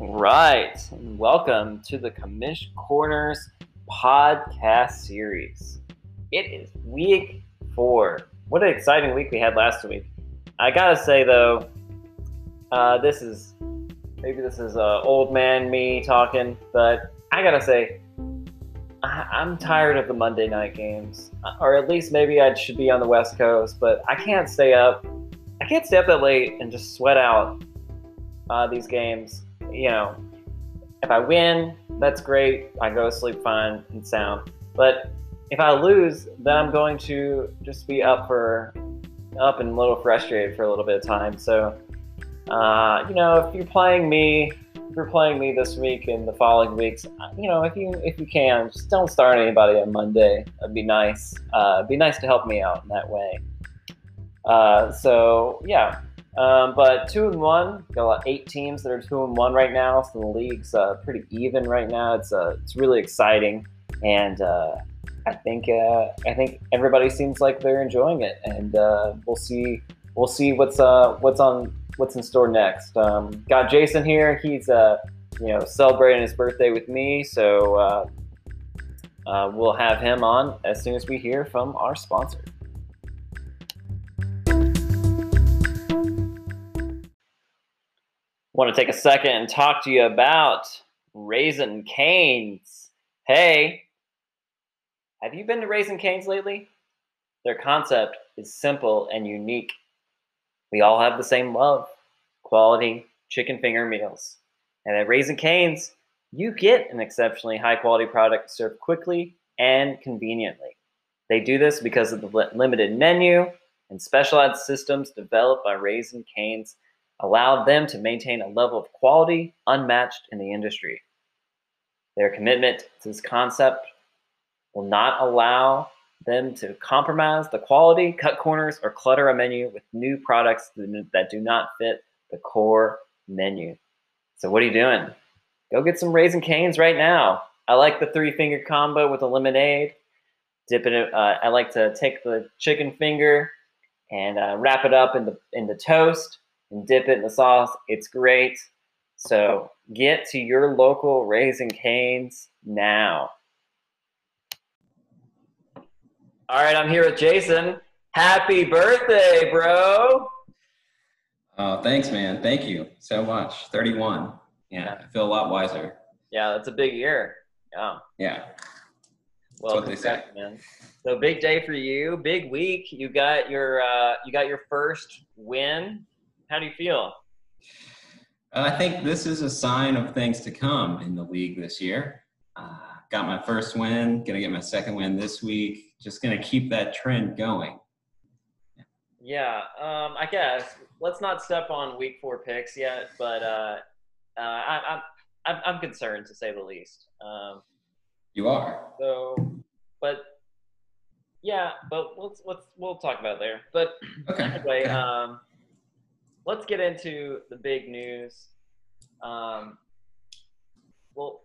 right. Welcome to the Commish Corners podcast series. It is week four. What an exciting week we had last week. I gotta say though, uh, this is maybe this is uh, old man me talking, but I gotta say, I- I'm tired of the Monday night games, or at least maybe I should be on the West Coast, but I can't stay up. I can't stay up that late and just sweat out uh, these games. You know, if I win, that's great. I go to sleep fine and sound. But if I lose, then I'm going to just be up for up and a little frustrated for a little bit of time. So, uh, you know, if you're playing me, if you're playing me this week and the following weeks, you know, if you if you can, just don't start anybody on Monday. It'd be nice. Uh, it'd be nice to help me out in that way. Uh, so yeah, um, but two and one, got eight teams that are two and one right now. So the league's uh, pretty even right now. It's uh, it's really exciting, and uh, I think uh, I think everybody seems like they're enjoying it, and uh, we'll see we'll see what's uh what's on what's in store next. Um, got Jason here. He's uh you know celebrating his birthday with me, so we'll have him on as soon as we hear from our sponsor. Want to take a second and talk to you about Raising Cane's. Hey, have you been to Raising Cane's lately? Their concept is simple and unique. We all have the same love quality chicken finger meals. And at Raising Cane's, you get an exceptionally high quality product served quickly and conveniently. They do this because of the limited menu and specialized systems developed by Raising Cane's allowed them to maintain a level of quality unmatched in the industry. Their commitment to this concept will not allow them to compromise the quality, cut corners, or clutter a menu with new products that do not fit the core menu. So, what are you doing? Go get some Raising Cane's right now. I like the three finger combo with a lemonade. Dip it. Uh, I like to take the chicken finger and uh, wrap it up in the in the toast and dip it in the sauce. It's great. So get to your local Raising Cane's now. All right, I'm here with Jason. Happy birthday, bro. Oh, thanks, man. Thank you so much. 31. Yeah, I feel a lot wiser. Yeah, that's a big year. Yeah. Yeah. Well, what they say. congrats, man. So big day for you. Big week. You got your uh, you got your first win. How do you feel? I think this is a sign of things to come in the league this year. Uh, got my first win, gonna get my second win this week. Just gonna keep that trend going. Yeah, um, I guess let's not step on week four picks yet, but uh, uh, I, I'm I'm I'm concerned to say the least. Um, You are. so, but yeah, but let's let's we'll talk about it there. But Okay. anyway, okay. um, let's get into the big news. Um, well,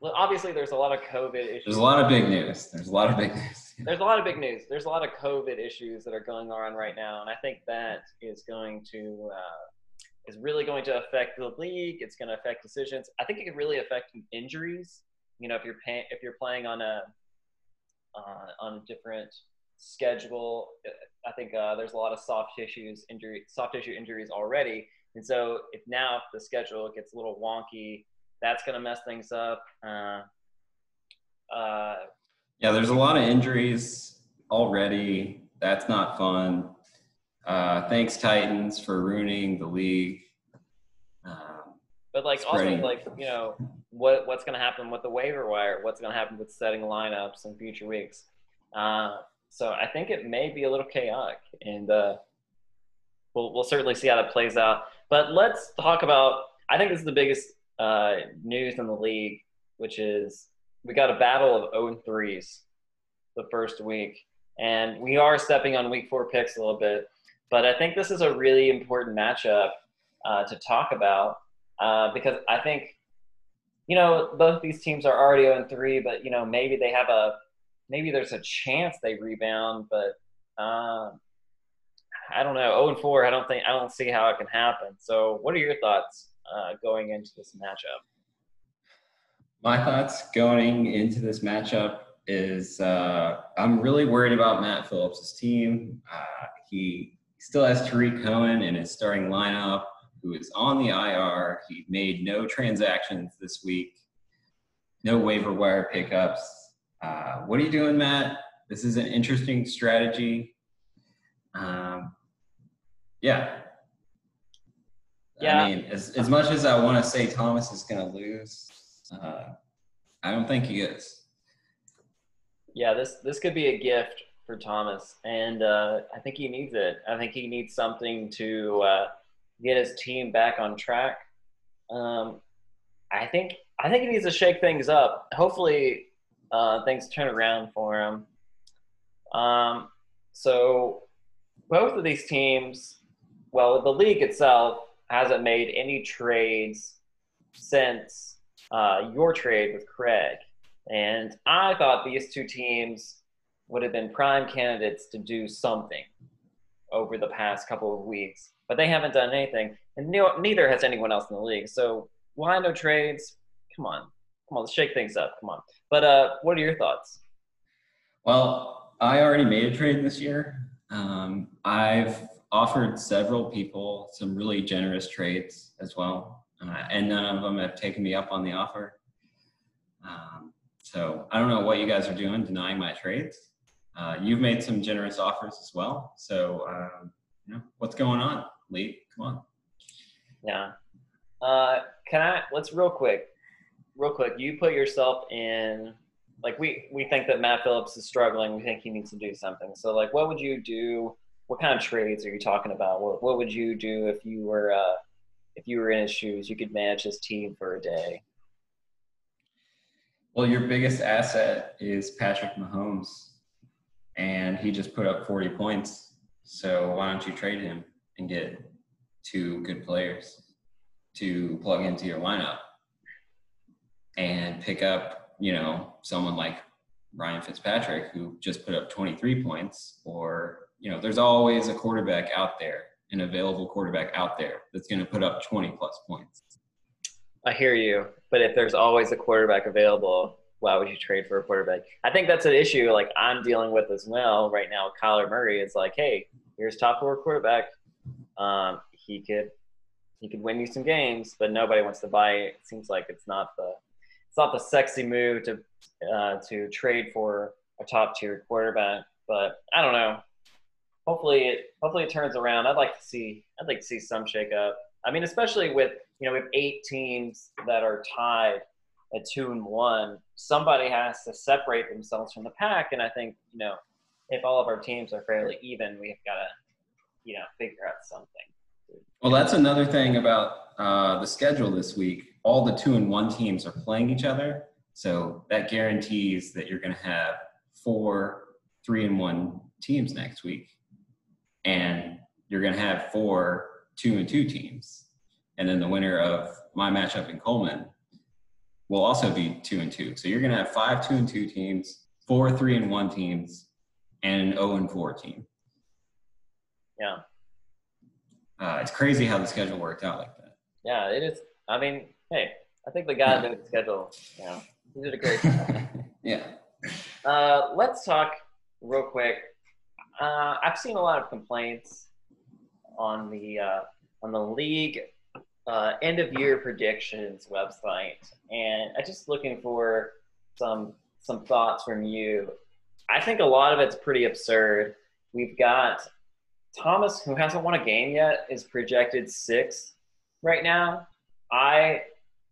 well, obviously, there's a lot of COVID issues. There's a lot of big news. There's a lot of big news. There's a lot of big news. There's a lot of COVID issues that are going on right now, and I think that is going to uh, is really going to affect the league. It's going to affect decisions. I think it could really affect injuries. You know, if you're pay- if you're playing on a uh, on a different schedule, I think uh, there's a lot of soft tissues injury soft tissue injuries already, and so if now if the schedule gets a little wonky, that's going to mess things up. Uh, uh, Yeah, there's a lot of injuries already. That's not fun. Uh, thanks, Titans, for ruining the league. Um, But like spreading. also like you know what what's going to happen with the waiver wire? What's going to happen with setting lineups in future weeks? So I think it may be a little chaotic, and uh, we'll we'll certainly see how that plays out. But let's talk about. I think this is the biggest uh, news in the league, which is we got a battle of 0 threes the first week, and we are stepping on week four picks a little bit. But I think this is a really important matchup uh, to talk about uh, because I think, you know, both these teams are already 0 3, but, you know, maybe they have a, maybe there's a chance they rebound, but um, I don't know. 0 and 4, I don't think, I don't see how it can happen. So, what are your thoughts uh, going into this matchup? My thoughts going into this matchup is uh, I'm really worried about Matt Phillips' team. Uh, he still has Tarik Cohen in his starting lineup, who is on the IR. He made no transactions this week, no waiver wire pickups. Uh, what are you doing, Matt? This is an interesting strategy. Um, yeah. Yeah. I mean, as, as much as I want to say Thomas is going to lose, uh, I don't think he is. Yeah, this this could be a gift for Thomas, and uh, I think he needs it. I think he needs something to uh, get his team back on track. Um, I think I think he needs to shake things up. Hopefully, uh, things turn around for him. Um, so, both of these teams, well, the league itself hasn't made any trades since uh, your trade with Craig. And I thought these two teams would have been prime candidates to do something over the past couple of weeks, but they haven't done anything, and neither has anyone else in the league. So why no trades? Come on, come on, let's shake things up. Come on. But uh, what are your thoughts? Well, I already made a trade this year. Um, I've offered several people some really generous trades as well, uh, and none of them have taken me up on the offer. Um, so I don't know what you guys are doing denying my trades. Uh, you've made some generous offers as well. So, um, you know, what's going on, Lee? Come on. Yeah. Uh, can I, let's real quick, real quick, you put yourself in, like we, we think that Matt Phillips is struggling. We think he needs to do something. So like, what would you do? What kind of trades are you talking about? What, what would you do if you were, uh, if you were in his shoes, you could manage his team for a day? Well, your biggest asset is Patrick Mahomes, and he just put up 40 points. So why don't you trade him and get two good players to plug into your lineup and pick up, you know, someone like Ryan Fitzpatrick who just put up 23 points or, you know, there's always a quarterback out there, an available quarterback out there that's going to put up 20 plus points. I hear you, but if there's always a quarterback available, why would you trade for a quarterback? I think that's an issue like I'm dealing with as well right now. Kyler Murray is like, hey, here's top four quarterback. Um, he could he could win you some games, but nobody wants to buy it. it seems like it's not the it's not the sexy move to uh, to trade for a top tier quarterback. But I don't know. Hopefully it hopefully it turns around. I'd like to see I'd like to see some shake up. I mean, especially with you know, we have eight teams that are tied at two and one. Somebody has to separate themselves from the pack, and I think you know, if all of our teams are fairly even, we've got to, you know, figure out something. Well, that's another thing about uh, the schedule this week. All the two and one teams are playing each other, so that guarantees that you're going to have four three and one teams next week, and you're going to have four two and two teams and then the winner of my matchup in Coleman will also be two and two. So you're going to have five two and two teams, four three and one teams, and an zero and four team. Yeah. Uh, it's crazy how the schedule worked out like that. Yeah, it is. I mean, hey, I think the guy did the schedule. Yeah, he did a great job. yeah. Uh, let's talk real quick. Uh, I've seen a lot of complaints on the uh, on the league uh, end of year predictions website, and I'm just looking for some some thoughts from you. I think a lot of it's pretty absurd. We've got Thomas, who hasn't won a game yet, is projected sixth right now. I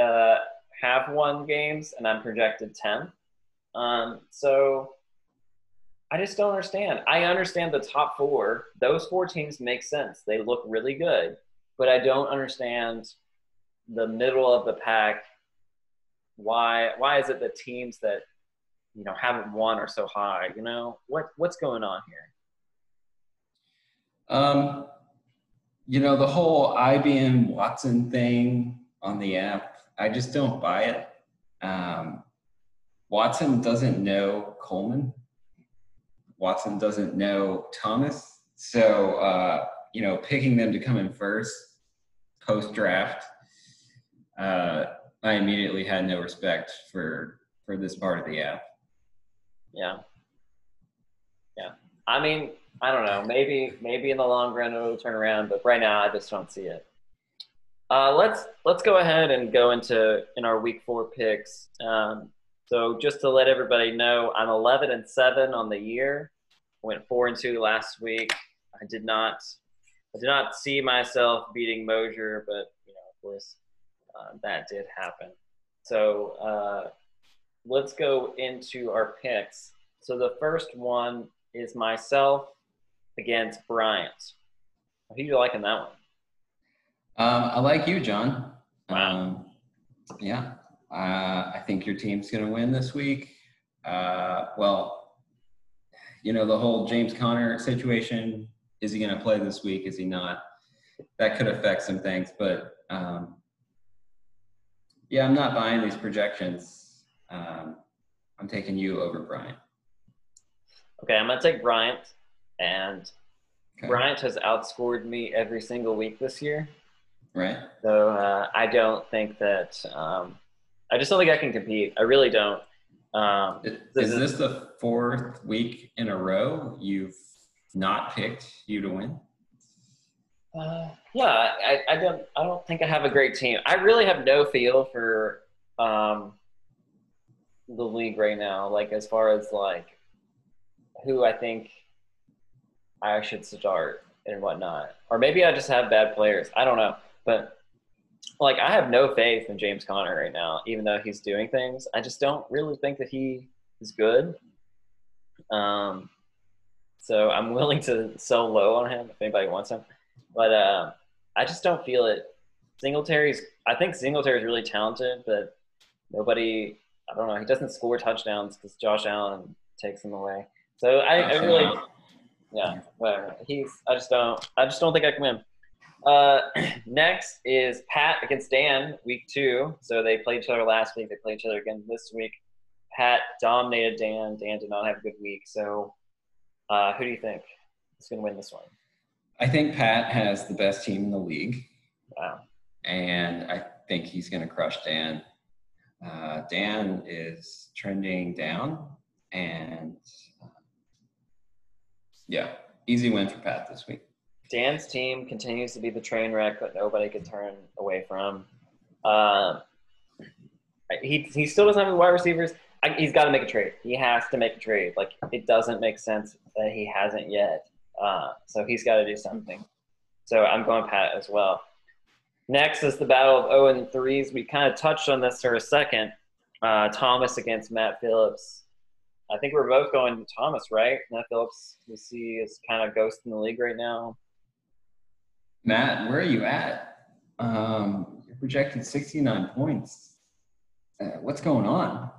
uh, have won games, and I'm projected tenth. Um, so I just don't understand. I understand the top four; those four teams make sense. They look really good but I don't understand the middle of the pack. Why why is it the teams that you know haven't won are so high? You know what what's going on here? Um, you know the whole IBM Watson thing on the app. I just don't buy it. Um, Watson doesn't know Coleman. Watson doesn't know Thomas. So uh, you know, picking them to come in first post draft uh, I immediately had no respect for for this part of the app. Yeah. Yeah. I mean, I don't know. Maybe maybe in the long run it'll turn around, but right now I just don't see it. Uh, let's let's go ahead and go into in our week four picks. Um, so just to let everybody know, I'm 11 and seven on the year. I Went four and two last week. I did not I did not see myself beating Mosier, but you know, of course, uh, that did happen. So uh, let's go into our picks. So the first one is myself against Bryant. Who you liking that one? Um, I like you, John. Wow. Um, yeah, uh, I think your team's going to win this week. Uh, well, you know the whole James Conner situation. Is he going to play this week? Is he not? That could affect some things, but um, yeah, I'm not buying these projections. Um, I'm taking you over Bryant. Okay, I'm gonna take Bryant, and Okay. Bryant has outscored me every single week this year. Right? So uh, I don't think that um, I just don't think I can compete. I really don't. Um, Is is- this the fourth week in a row you've not picked you to win? Uh, yeah, I, I don't. I don't think I have a great team. I really have no feel for um, the league right now. Like as far as like who I think I should start and whatnot, or maybe I just have bad players. I don't know, but like I have no faith in James Conner right now, even though he's doing things. I just don't really think that he is good. Um, so I'm willing to sell low on him if anybody wants him. But uh, I just don't feel it. Singletary's, I think Singletary's really talented, but nobody, I don't know, he doesn't score touchdowns because Josh Allen takes him away. So I, I really, yeah, whatever. He's, I just don't, I just don't think I can win. Uh, next is Pat against Dan, week two. So they played each other last week. They played each other again this week. Pat dominated Dan. Dan did not have a good week. So uh, who do you think is going to win this one? I think Pat has the best team in the league, Wow. and I think he's going to crush Dan. Uh, Dan is trending down, and uh, yeah, easy win for Pat this week. Dan's team continues to be the train wreck that nobody could turn away from. Um, he, he still doesn't have the wide receivers. I, he's got to make a trade. He has to make a trade. Like it doesn't make sense that he hasn't yet. Uh, so he's got to do something. So I'm going Pat as well. Next is the battle of 0 and 3s. We kind of touched on this for a second. Uh, Thomas against Matt Phillips. I think we're both going to Thomas, right? Matt Phillips, we see is kind of ghost in the league right now. Matt, where are you at? Um, you're projected 69 points. Uh, what's going on?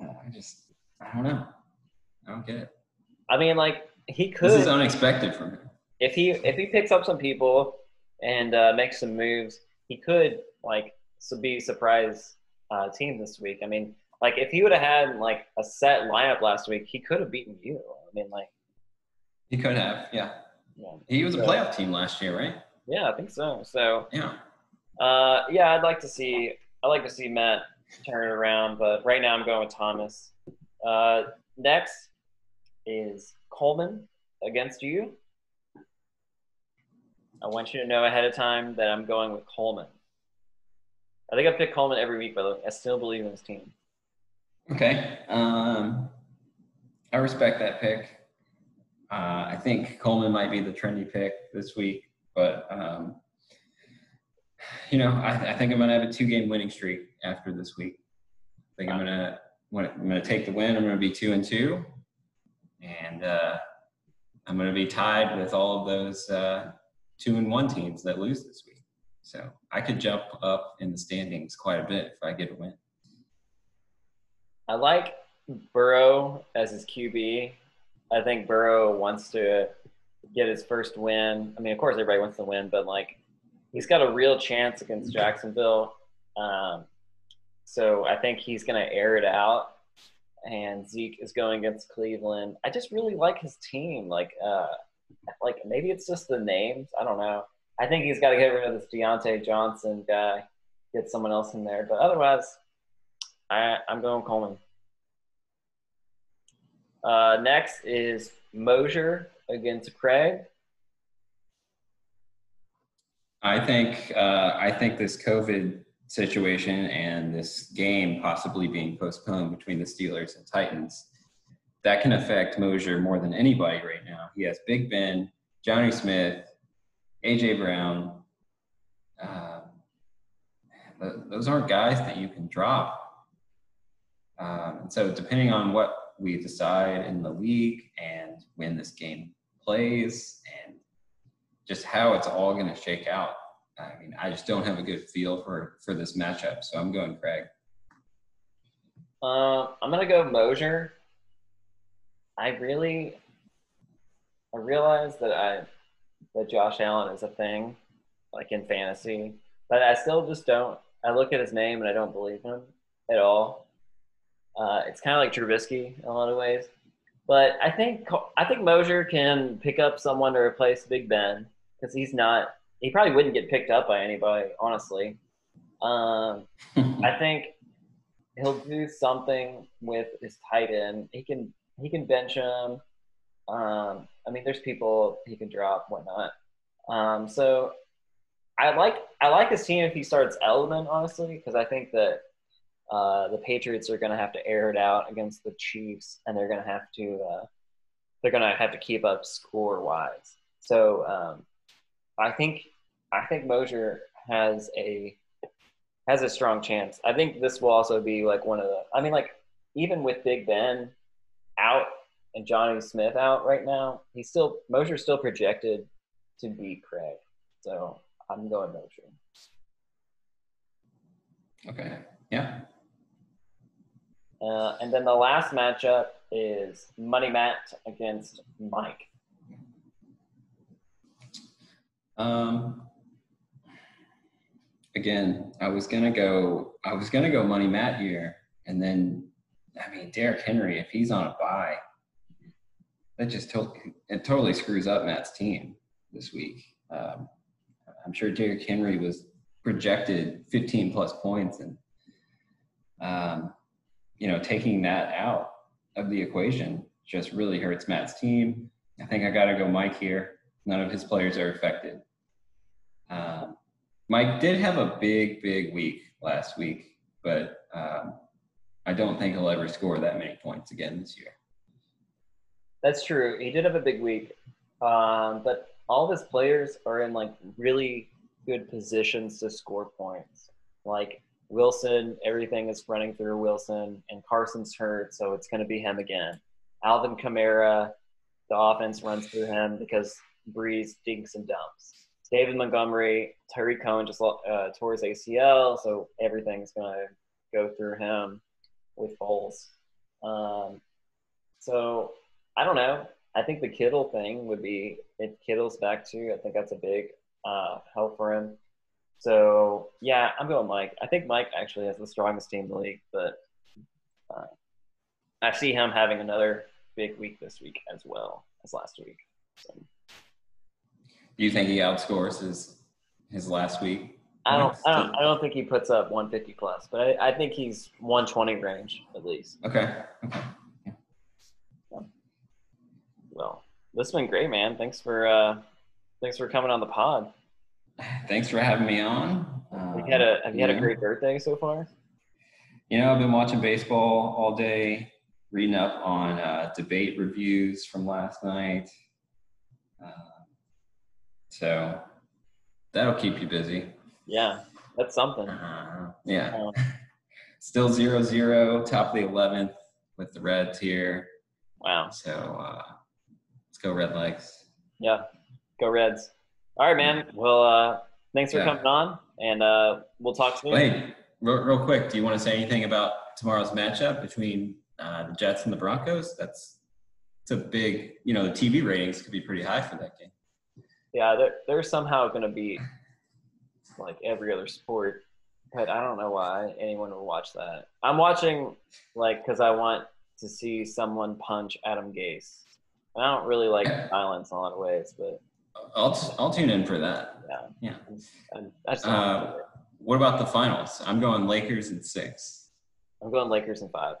Uh, I just, I don't know. I don't get it. I mean, like he could. This is unexpected from him. if he if he picks up some people and uh, makes some moves, he could like so be surprise uh, team this week. I mean, like if he would have had like a set lineup last week, he could have beaten you. I mean, like He could have, yeah. Yeah, He was a playoff team last year, right? yeah, I think so. So Yeah. uh, yeah, I'd like to see I'd like to see Matt turn it around, but right now I'm going with Thomas. Uh, next is Coleman against you. I want you to know ahead of time that I'm going with Coleman. I think I pick Coleman every week, by the way. I still believe in his team. Okay. Um, I respect that pick. Uh, I think Coleman might be the trendy pick this week, but um, you know, I, I think I'm gonna have a two-game winning streak after this week. I think I'm gonna I'm gonna take the win. I'm gonna be two and two, and uh, I'm gonna be tied with all of those uh, two and one teams that lose this week. So I could jump up in the standings quite a bit if I get a win. I like Burrow as his QB. I think Burrow wants to get his first win. I mean, of course, everybody wants to win, but like he's got a real chance against Jacksonville. Um, so I think he's going to air it out. And Zeke is going against Cleveland. I just really like his team. Like, uh, like maybe it's just the names. I don't know. I think he's got to get rid of this Diontae Johnson guy. get someone else in there. But otherwise, I, I'm going Coleman. Uh, next is Mosier against Craig. I think uh, I think this COVID situation and this game possibly being postponed between the Steelers and Titans that can affect Mosier more than anybody right now. He has Big Ben, Jonnu Smith, AJ Brown. Uh, those aren't guys that you can drop. Um, and so, depending on what we decide in the league and when this game plays and just how it's all going to shake out, I mean, I just don't have a good feel for for this matchup. So I'm going Craig. Uh, I'm gonna go Mosier. I really, I realize that I that Josh Allen is a thing, like in fantasy, but I still just don't. I look at his name and I don't believe him at all. Uh, it's kind of like Trubisky in a lot of ways, but I think I think Mosier can pick up someone to replace Big Ben because he's not. He probably wouldn't get picked up by anybody, honestly. Um, I think he'll do something with his tight end. He can he can bench him. Um, I mean, there's people he can drop, whatnot. Um, so I like I like his team if he starts Edelman, honestly, because I think that uh, the Patriots are going to have to air it out against the Chiefs, and they're going to have to uh, they're going to have to keep up score wise. So um, I think I think Mosier has a has a strong chance. I think this will also be like one of the. I mean, like even with Big Ben out and Jonnu Smith out right now, he's still Mosier's still projected to beat Craig. So I'm going Mosier. Okay. Yeah. Uh, and then the last matchup is Money Matt against Mike. Um, again, I was gonna go. I was gonna go Money Matt here, and then I mean Derrick Henry. If he's on a bye, that just to- it totally screws up Matt's team this week. Um, I'm sure Derrick Henry was projected 15 plus points, and um, you know, taking that out of the equation just really hurts Matt's team. I think I got to go Mike here. None of his players are affected. Um, Mike did have a big, big week last week, but um, I don't think he'll ever score that many points again this year. That's true. He did have a big week, um, but all of his players are in like really good positions to score points. Like Wilson, everything is running through Wilson, and Carson's hurt, so it's going to be him again. Alvin Kamara, the offense runs through him because Brees dinks and dumps. David Montgomery, Tarik Cohen just uh, tore his ACL, so everything's going to go through him with Foles. Um, so I don't know. I think the Kittle thing would be if Kittle's back too. I think that's a big uh, help for him. So yeah, I'm going Mike. I think Mike actually has the strongest team in the league, but uh, I see him having another big week this week as well as last week. So. Do you think he outscores his his last week? I don't, I don't. I don't think he puts up 150 plus, but I, I think he's 120 range at least. Okay. Okay. Yeah. Well, this has been great, man. Thanks for uh, thanks for coming on the pod. Thanks for having me on. Have you had a Have you had a great birthday so far? You know, I've been watching baseball all day, reading up on uh, debate reviews from last night. Uh, so that'll keep you busy. Yeah, that's something. Uh, yeah. Still zero zero, top of the eleventh with the Reds here. Wow. So uh, let's go Red Legs. Yeah, go Reds. All right, man. Well, uh, thanks for yeah. coming on, and uh, we'll talk soon. Hey, real, real quick, do you want to say anything about tomorrow's matchup between uh, the Jets and the Broncos? That's it's a big, you know, the TV ratings could be pretty high for that game. Yeah, they're, they're somehow going to be like every other sport, but I don't know why anyone would watch that. I'm watching like because I want to see someone punch Adam Gase. And I don't really like violence in a lot of ways, but I'll I'll tune in for that. Yeah, yeah. that's uh, what about the finals? I'm going Lakers in six. I'm going Lakers in five.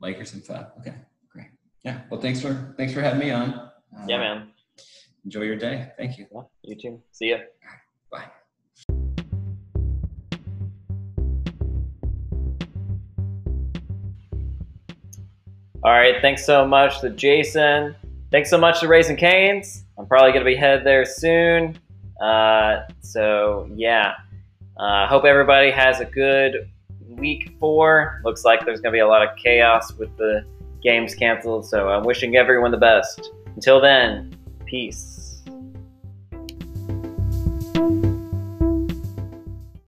Lakers in five. Okay, great. Yeah. Well, thanks for thanks for having me on. Uh, Yeah, man. Enjoy your day. Thank you. Yeah, you too. See ya. Bye. All right. Thanks so much to Jason. Thanks so much to Raising Cane's. I'm probably going to be headed there soon. Uh, so, yeah. Uh, hope everybody has a good week four. Looks like there's going to be a lot of chaos with the games canceled. So, I'm wishing everyone the best. Until then, peace.